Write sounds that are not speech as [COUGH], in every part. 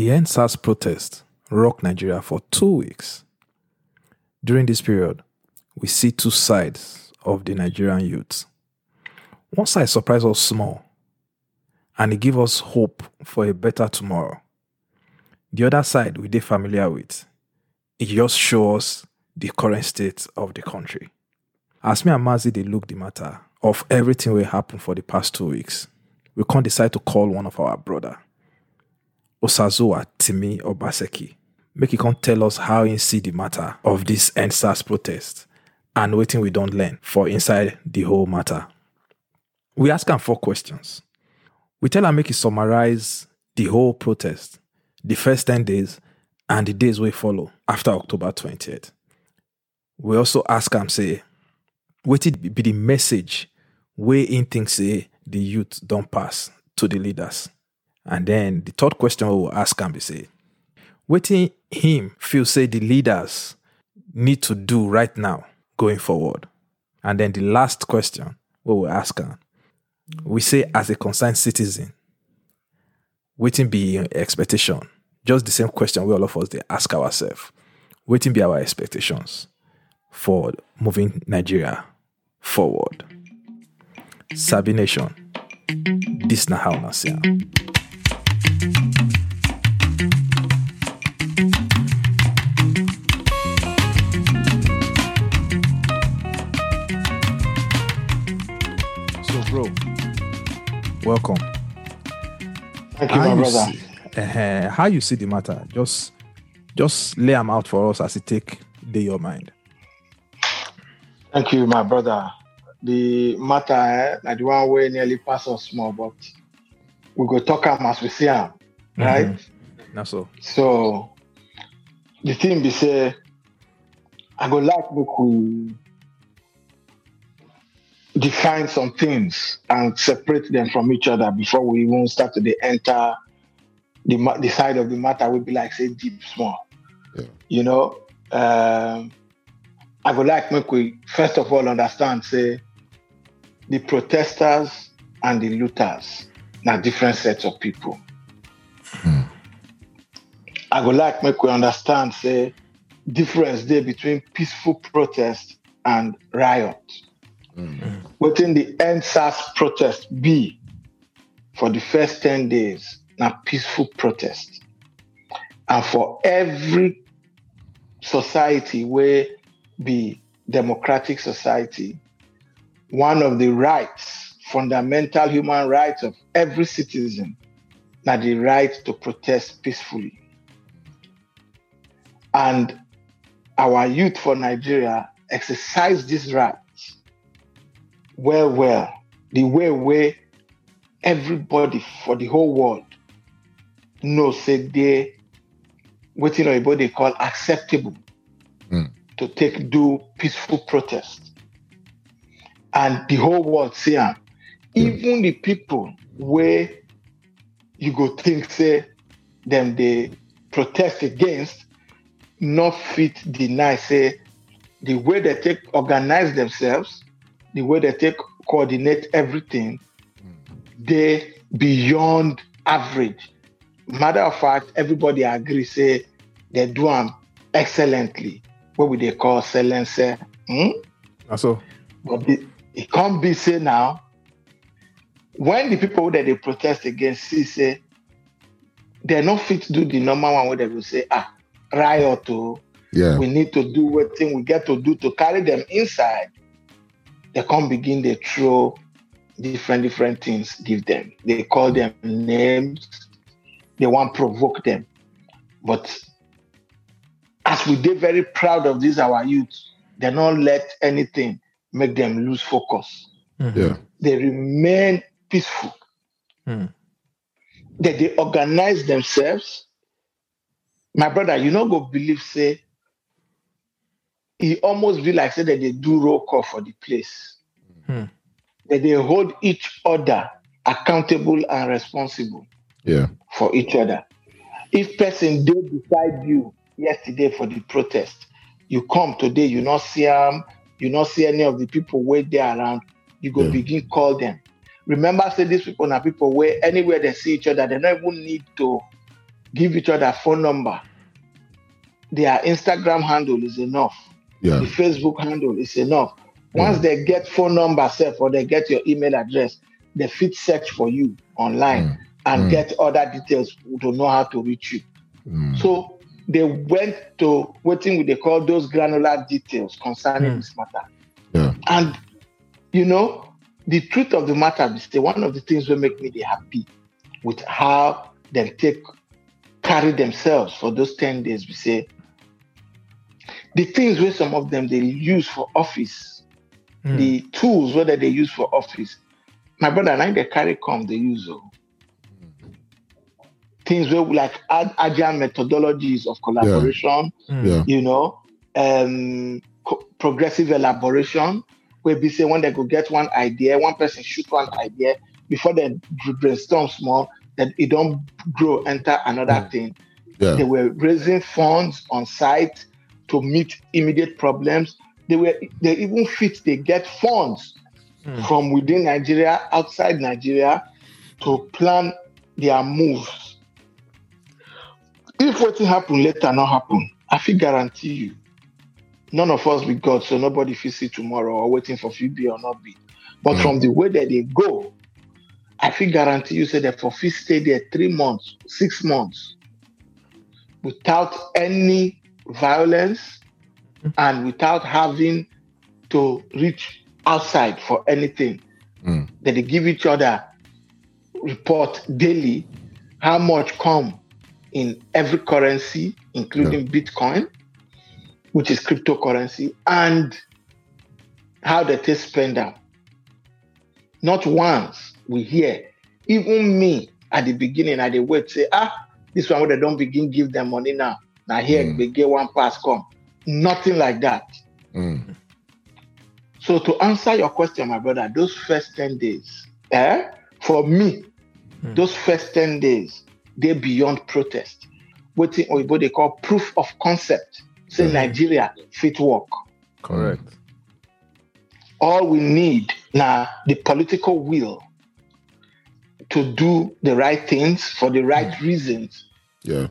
The EndSARS protest rocked Nigeria for two weeks. During this period, we see two sides of the Nigerian youth. One side surprised us small, and it gave us hope for a better tomorrow. The other side we did familiar with, it just shows the current state of the country. As me and Mazi they look the matter of everything we happened for the past two weeks, we can't decide to call one of our brother, Osazuwa Timi Obaseki. Make he come tell us how he see the matter of this EndSARS protest and waiting we don't learn for inside the whole matter. We ask him four questions. We tell him make he summarize the whole protest, the first 10 days, and the days we follow after October 20th. We also ask him say, what it be the message where in things say the youth don't pass to the leaders? And then the third question we will ask him be say, waiting him feel say the leaders need to do right now going forward. And then the last question we will ask him, we say as a concerned citizen, waiting be expectation. Just the same question we all of us they ask ourselves. Waiting be our expectations for moving Nigeria forward. Sabi Nation, this na how na. So, bro, welcome. Thank you, my brother. See, uh, how you see the matter? Just, just lay them out for us as it take day your mind. Thank you, my brother. The matter, eh, like the one way nearly pass us small, but we go talk am as we see am, right? Now so. So the thing be say, I go like make we define some things and separate them from each other before we even start to dey enter the ma- the side of the matter. We be like say deep small, Yeah. you know. Um, I would like make we first of all understand say the protesters and the looters na different sets of people. Hmm. I would like make we understand say difference there between peaceful protest and riot. Hmm. Within the EndSARS protest be for the first 10 days na peaceful protest. And for every society where be democratic society, one of the rights, fundamental human rights of every citizen, na the right to protest peacefully. And our youth for Nigeria exercise this right well, well, the way where everybody for the whole world knows say they waiting on what they call acceptable Mm. to take do peaceful protest. And the whole world see am. Even the people where you go think say them they protest against not fit deny say the way they take organize themselves, the way they take coordinate everything, they beyond average. Matter of fact, everybody agree say they do them excellently. What would they call excellence? Hmm? So. But the, it can't be say now. When the people that they protest against see say they're not fit to do the normal one where they will say, ah, riot oh, Yeah. we need to do what thing we get to do to carry them inside. They can't begin they throw different different things, give them. They call them names. They want provoke them. But as we did very proud of this, our youth, they don't let anything make them lose focus. Yeah. They remain peaceful. Hmm. That they organize themselves. My brother, you know, go believe say he almost be like say that they do roll call for the place. Hmm. That they hold each other accountable and responsible Yeah. for each other. If person did beside you yesterday for the protest, you come today, you not see them, you not see any of the people wait there around, you go Yeah. begin call them. Remember, say these people are people where anywhere they see each other, they don't even need to give each other phone number. Their Instagram handle is enough. Yeah. The Facebook handle is enough. Once they get phone number self or they get your email address, they fit search for you online Mm. and Mm. get other details to know how to reach you. Mm. So they went to what thing they call those granular details concerning Mm. this matter. Yeah. And you know, the truth of the matter is that one of the things that make me happy with how they take carry themselves for those 10 days, we say the things where some of them they use for office, Mm. the tools whether they use for office. My brother, and i they carry come they use oh. things where we like agile methodologies of collaboration, Mm. Yeah. you know, um, co- progressive elaboration, where be say when they go get one idea, one person shoot one idea before they br- brainstorm small, that it don't grow enter another Mm. thing. Yeah. They were raising funds on site to meet immediate problems. They were they even fit they get funds Mm. from within Nigeria, outside Nigeria, to plan their moves. If what happen later not happen, I feel guarantee you, none of us be God, so nobody feel see tomorrow or waiting for few be or not be. But Mm. from the way that they go, I feel guarantee you say that for fit stay there three months, six months, without any violence and without having to reach outside for anything. Mm. That they give each other report daily how much come in every currency, including Bitcoin, which is cryptocurrency, and how they take spend them. Not once we hear, even me at the beginning, at the wait say, ah, this one where they don't begin give them money now. Now here Mm. they get one pass come. Nothing like that. Mm. So to answer your question, my brother, those first 10 days, eh, for me, Hmm. those first 10 days, they're beyond protest. What in Oyibo they call proof of concept. Say. Nigeria fit work. Correct. Mm. All we need now the political will to do the right things for the right mm. reasons, Yeah.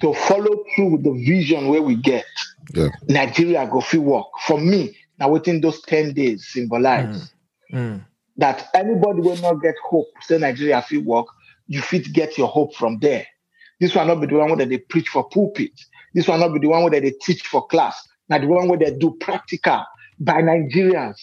to follow through with the vision where we get. Yeah. Nigeria go fit work. For me, now within those 10 days symbolize. Mm. mm. that anybody will not get hope, say Nigeria fit work, you fit get your hope from there. This will not be the one that they preach for pulpit. This will not be the one where they teach for class. Now the one where they do practical by Nigerians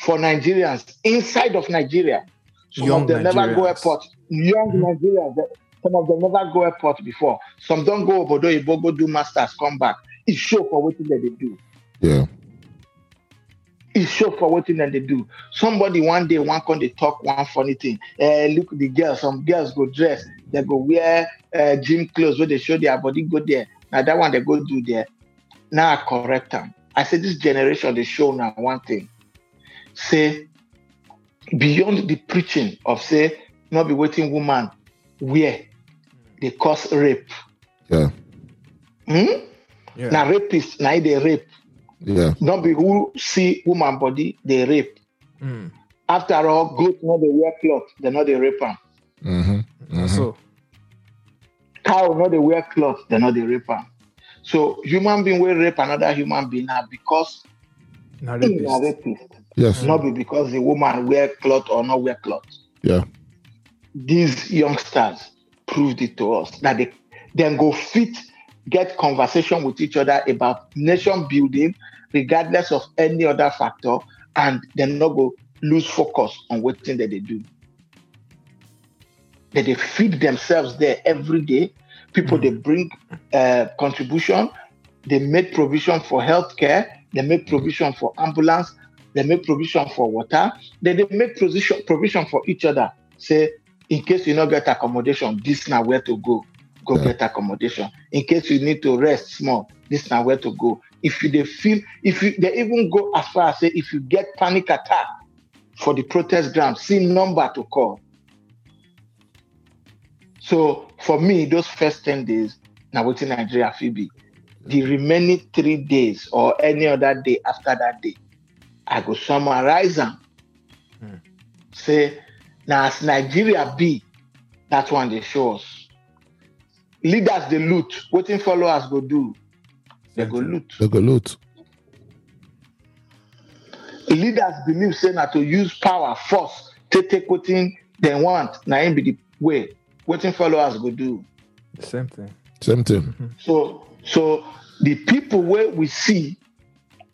for Nigerians inside of Nigeria. Some Young of them never go Nigerians. airport. Young Nigerians. Some of them never go airport before. Some don't go Obodo Oyibo, go do masters, come back. It's show for what that they do. Yeah. It's show for what thing that they do. Somebody one day one can they talk one funny thing. Eh, look the girls. Some girls go dress. They go wear uh, gym clothes where they show their body. Go there. Now that one they go do there. Now I correct them. I say this generation they show now one thing. Say beyond the preaching of say not be waiting woman where they cause rape. Yeah. Hmm? Yeah. Now rapists now they rape. Yeah. Not be who see woman body they rape. Mm. After all, goat no dey wear cloth, they no dey rape am. Mm-hmm. Mhm. So, Cow no dey wear cloth, they no dey rape am. So human being will rape another human being now because now he na rapist. rapist, Yes. not be because the woman wear cloth or not wear cloth. Yeah. These youngsters proved it to us that they then go fit get conversation with each other about nation building, regardless of any other factor, and then not go lose focus on what thing that they do. That they feed themselves there every day. People they bring uh, contribution. They make provision for healthcare. They make provision for ambulance. They make provision for water. Then they make provision provision for each other. Say, in case you not get accommodation, this now where to go. Go Yeah. get accommodation. In case you need to rest small, this now where to go. If you they feel, if you they even go as far as say, if you get panic attack for the protest ground, see number to call. So for me, those first 10 days, now waiting Nigeria Phoebe. The remaining three days or any other day after that day, I go summarize them. Hmm. Say, now as Nigeria be, that one they show us. leaders they loot. Waiting followers go do. They go loot. They go loot. Leaders believe say na to use power, force, to take wetin they want. Na him be the way. Waiting followers go do. The same thing. Same thing. So, so the people where we see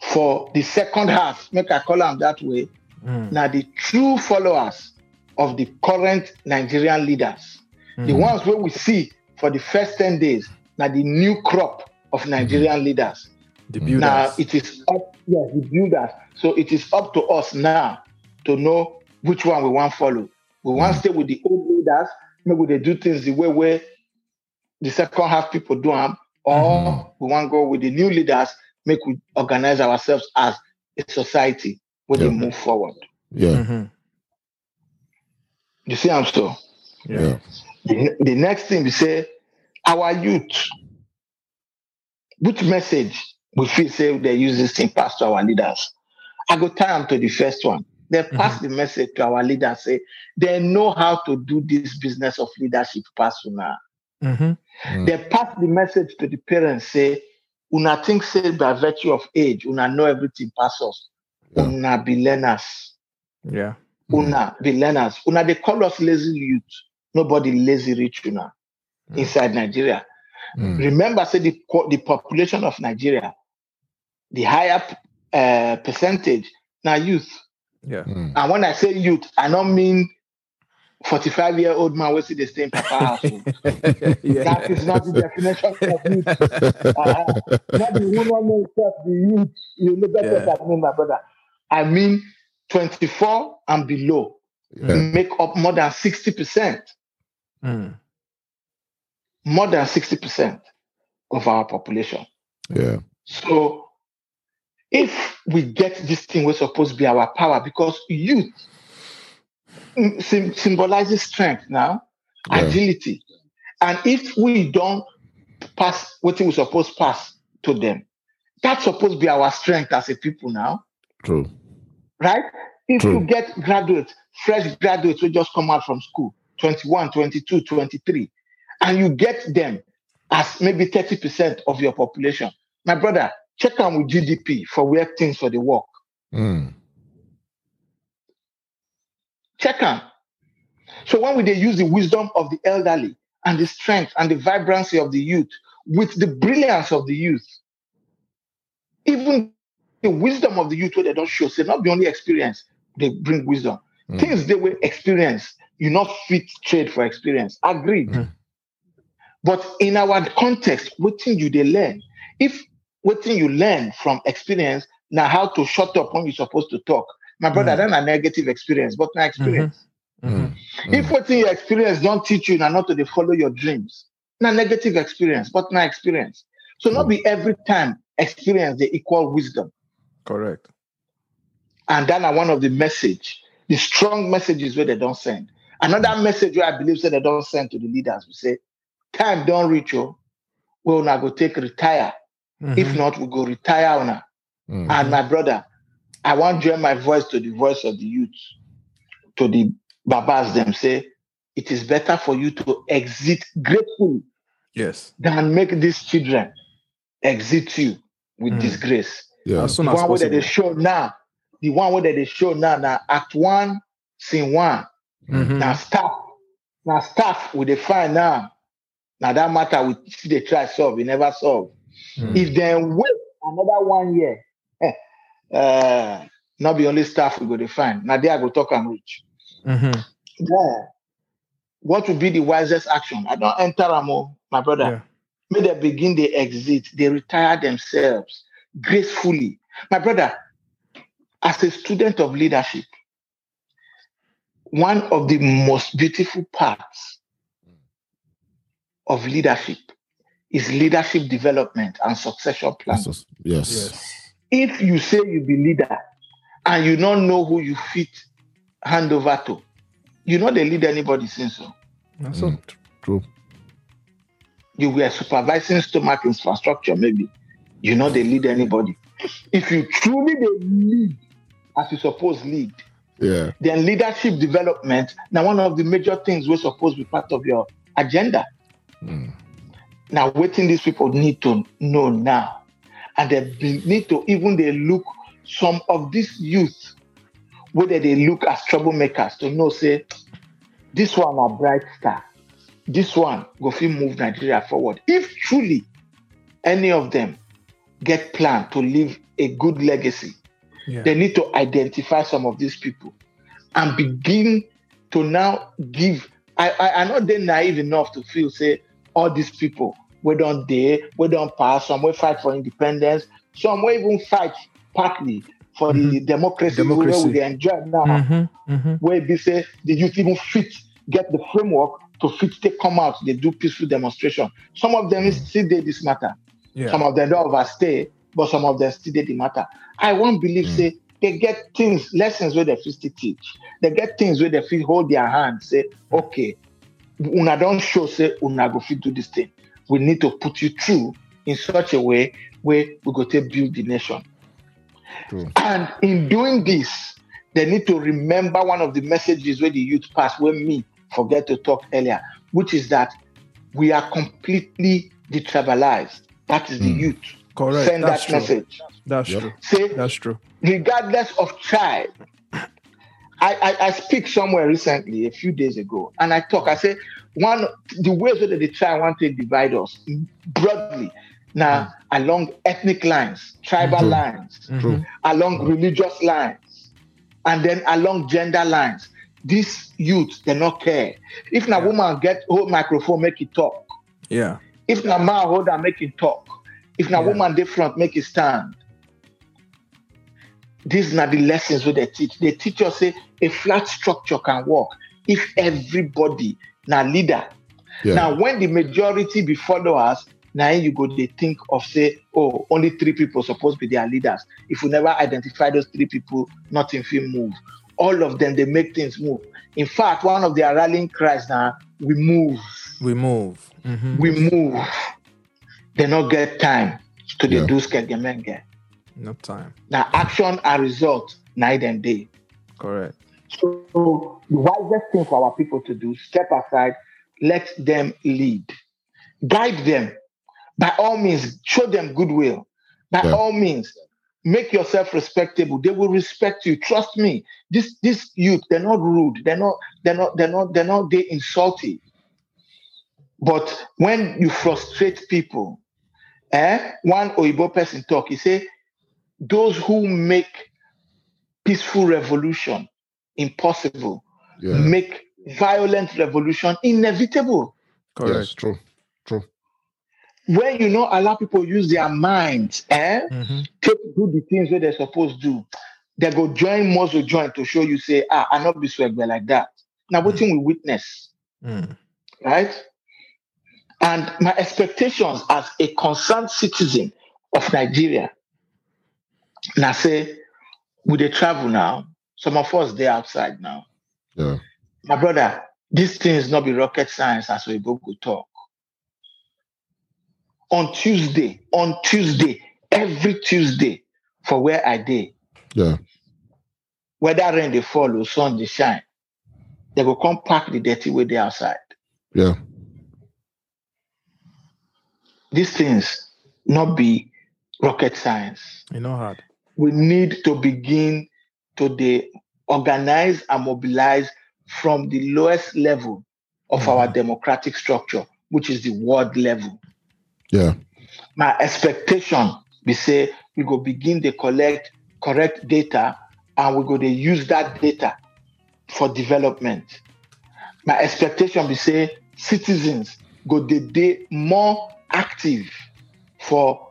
for the second half, make I call them that way, Mm. now the true followers of the current Nigerian leaders. The Mhm. ones where we see for the first 10 days, now the new crop of Nigerian leaders. The builders. Now builders. it is up, yes, the builders. So it is up to us now to know which one we want to follow. We want to stay with the old leaders, maybe they do things the way where the second half people do them, or Mhm. we want to go with the new leaders, make we organize ourselves as a society when they move forward. Yeah. Mhm. You see, I'm so. Yeah. Yeah. The, the next thing we say, our youth. Which message we feel say they use this thing pass to our leaders? I go time to the first one. They pass the message to our leaders. Say they know how to do this business of leadership pass now. Mhm. Mm. They pass the message to the parents. Say, una think say by virtue of age, una know everything pass us. Yeah. Una be learners. Yeah. Una be learners. Una they call us lazy youth. Nobody lazy rich una inside Nigeria. Mm. Remember, say the the population of Nigeria, the higher uh, percentage now youth. Yeah. Mm. And when I say youth, I don't mean 45 year old man who see the same in papa house. [LAUGHS] yeah. That is not the definition of youth. [LAUGHS] Uh, not the woman who himself the youth. You know better Yeah. what I mean, my brother. I mean 24 and below Yeah. make up more than 60%. Mm. More than 60% of our population. Yeah. So if we get this thing, we're supposed to be our power because youth sym- symbolizes strength now, Yeah. agility. And if we don't pass what we're supposed to pass to them, that's supposed to be our strength as a people now, True. right? If True. you get graduates, fresh graduates who just come out from school, 21, 22, 23, and you get them as maybe 30% of your population, my brother, check on with GDP for where things for the work. Mm. Check on. So when we they use the wisdom of the elderly and the strength and the vibrancy of the youth with the brilliance of the youth, even the wisdom of the youth where they don't show, say not the only experience, they bring wisdom. Mm. Things they will experience, you not fit trade for experience. Agreed. Mhm. But in our context, what thing you they learn? If what thing you learn from experience, now how to shut up when you're supposed to talk. My brother, Mhm. that's a negative experience, but my experience. Mhm. If what thing you experience don't teach you now not to follow your dreams, not negative experience, but not experience. So not be every time experience the equal wisdom. Correct. And then are one of the message, the strong messages where they don't send. Another message where I believe say they don't send to the leaders. We say, time don't reach you. We'll now go take retire. If Mhm. not, we go retire on Mm. And my brother, I want to join my voice to the voice of the youth, to the babas them say, it is better for you to exit gratefully yes. than make these children exit you with Mm. disgrace. Yeah. As soon The as one where that they show now, the one way that they show now, now act one, scene one, Mhm. now staff, now staff with the fine now. Now that matter we see they try solve, we never solve. Mm. If they wait another one year, uh, not the only staff we go to find. Now I go talk and reach. Mhm. Yeah. What would be the wisest action? I don't enter Amo, my brother. Yeah. May they begin, they exit, they retire themselves gracefully. My brother, as a student of leadership, one of the most beautiful parts of leadership is leadership development and succession planning. Yes. Yes. Yes. If you say you be leader and you don't know who you fit hand over to, you know they lead anybody since so. That's so. Mm. True. you were supervising stomach infrastructure, maybe. You know they lead anybody. If you truly they lead as you suppose lead, Yeah. then leadership development now one of the major things we're supposed to be part of your agenda. Mm. Now, waiting these people need to know now. And they need to even they look some of these youth, whether they look as troublemakers to know, say, this one a bright star. This one go fit move Nigeria forward. If truly any of them get plan to leave a good legacy, Yeah. they need to identify some of these people and begin to now give. I, I, I not they naive enough to feel say all these people we don't dare, we don't pass, some will fight for independence, some will even fight partly for the democracy, Democracy. we enjoy now Mm-hmm. Mm-hmm. where they say the youth even fit get the framework to fit they come out, they do peaceful demonstration. Some of them still did this matter. Yeah. Some of them don't overstay, but some of them still did the matter. I won't believe say they get things, lessons where they fit teach. They get things where they feel hold their hand, say, okay, una don't show say una go fit do this thing. We need to put you through in such a way where we go to build the nation. True. And in doing this, they need to remember one of the messages where the youth pass, when me forget to talk earlier, which is that we are completely detribalized. That is the Mm. youth. Correct. Send That's that true. message. That's Yep. true. Say, That's true. regardless of tribe. I, I, I speak somewhere recently, a few days ago, and I talk. I say one the ways that they try want to divide us broadly now along ethnic lines, tribal Mhm. lines, True. along religious lines, and then along gender lines. These youth they not care. If na Yeah. woman get hold microphone, make it talk. Yeah. If na man hold am, make it talk. If na Yeah. woman different, make it stand. These are the lessons where they teach. They teach us say a flat structure can work if everybody now leader. Yeah. Now, when the majority be followers, now you go they think of say, oh, only three people supposed to be their leaders. If we never identify those three people, nothing will move. All of them they make things move. In fact, one of their rallying cries now, we move We move. Mhm. we move. They not get time to the Yeah. do skegemenge. No time. Now action and result night and day. Correct. So the wisest thing for our people to do, step aside, let them lead. Guide them. By all means, show them goodwill. By Yeah. all means, make yourself respectable. They will respect you. Trust me. This this youth, they're not rude. They're not, they're not, they're not, they're not they insultive. But when you frustrate people, eh, one Oibo person talk, he say, those who make peaceful revolution impossible Yeah. make violent revolution inevitable. Correct. Yes. True. True. When you not allow people use their minds, eh, Mhm. take do the things where they're supposed to do, they go join muscle joint to show you say, ah, I not be swagger like that. Now, what thing we witness, Mm. right? And my expectations as a concerned citizen of Nigeria, now say, we they travel now. Some of us they outside now. Yeah. My brother, this thing is not be rocket science as we both go talk. On Tuesday, on Tuesday, every Tuesday, for where I did, Yeah. whether rain they fall or sun they shine, they go come pack the dirty way they outside. Yeah. These things not be rocket science. You know hard. We need to begin to the organize and mobilize from the lowest level of our mm-hmm. democratic structure, which is the world level. Yeah. my expectation we say we go begin to collect correct data and we go to use that data for development my expectation we say citizens go dey dey more active for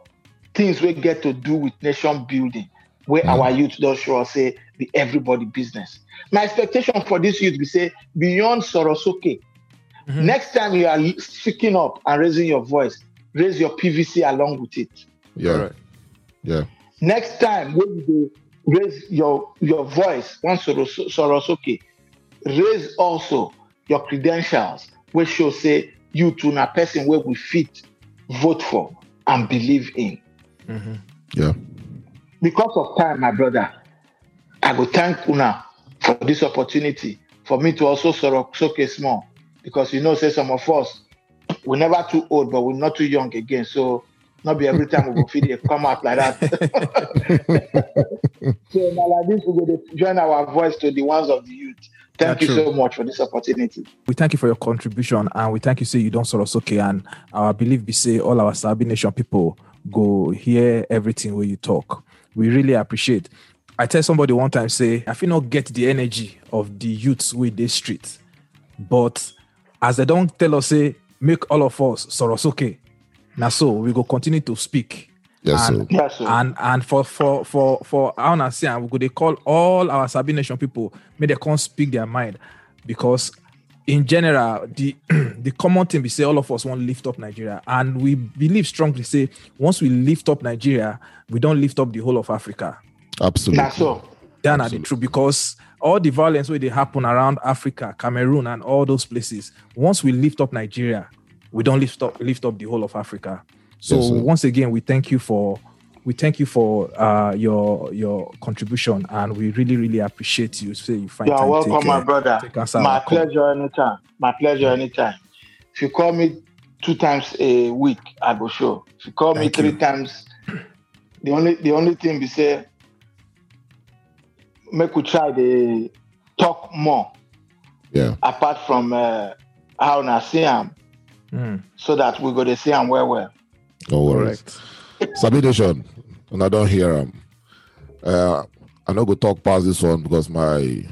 things we get to do with nation building where Mm. our youth don show us say be everybody business my expectation for this youth be say beyond sorosoke Mhm. next time you are speaking up and raising your voice raise your pvc along with it Yeah. Correct. Yeah. next time when you raise your your voice one Soros- sorosoke raise also your credentials wey show say you to a person where we fit vote for and believe in Mhm. Yeah. because of time my brother i go thank una for this opportunity for me to also sorosoke small because you know say some of us we're never too old, but we're not too young again. So not be every time we go feed it come out like that. [LAUGHS] so now like this, we go to join our voice to the ones of the youth. Thank That's you true. so much for this opportunity. We thank you for your contribution and we thank you say you don't sorosoke. And our belief be say all our Sabi Nation people go hear everything where you talk. We really appreciate. I tell somebody one time, say, I feel not get the energy of the youths with this street. But as they don't tell us, say, make all of us sorosoke. Now so we go continue to speak. Yes, And- sir. Yes, sir. and and for for for for I wanna say we go they call all our Sabi Nation people may they come speak their mind because in general the [CLEARS THROAT] the common thing we say all of us want to lift up Nigeria and we believe strongly say once we lift up Nigeria we don't lift up the whole of Africa. Absolutely. That's so That are the truth because all the violence where they happen around Africa, Cameroon, and all those places. Once we lift up Nigeria, we don't lift up lift up the whole of Africa. So Yes, once again, we thank you for we thank you for uh, your your contribution, and we really really appreciate you. Say you find you are time welcome, take, my uh, brother. take answer My our call. pleasure anytime. My pleasure anytime. If you call me two times a week, I go show. If you call Thank me three you. times, the only the only thing we say make we try to talk more Yeah. apart from uh, how I see him, Mm, so that we go to see him well well. No worries. correct. Sabi Nation, and I don't hear him. Uh, I no go talk past this one because my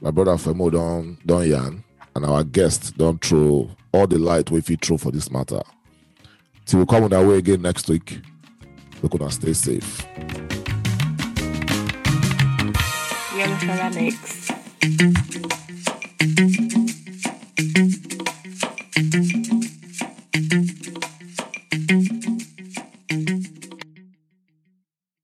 my brother Femo don't don't yarn, and our guest don't throw all the light we fit throw for this matter. Till we come on our way again next week. We're gonna stay safe. Young fella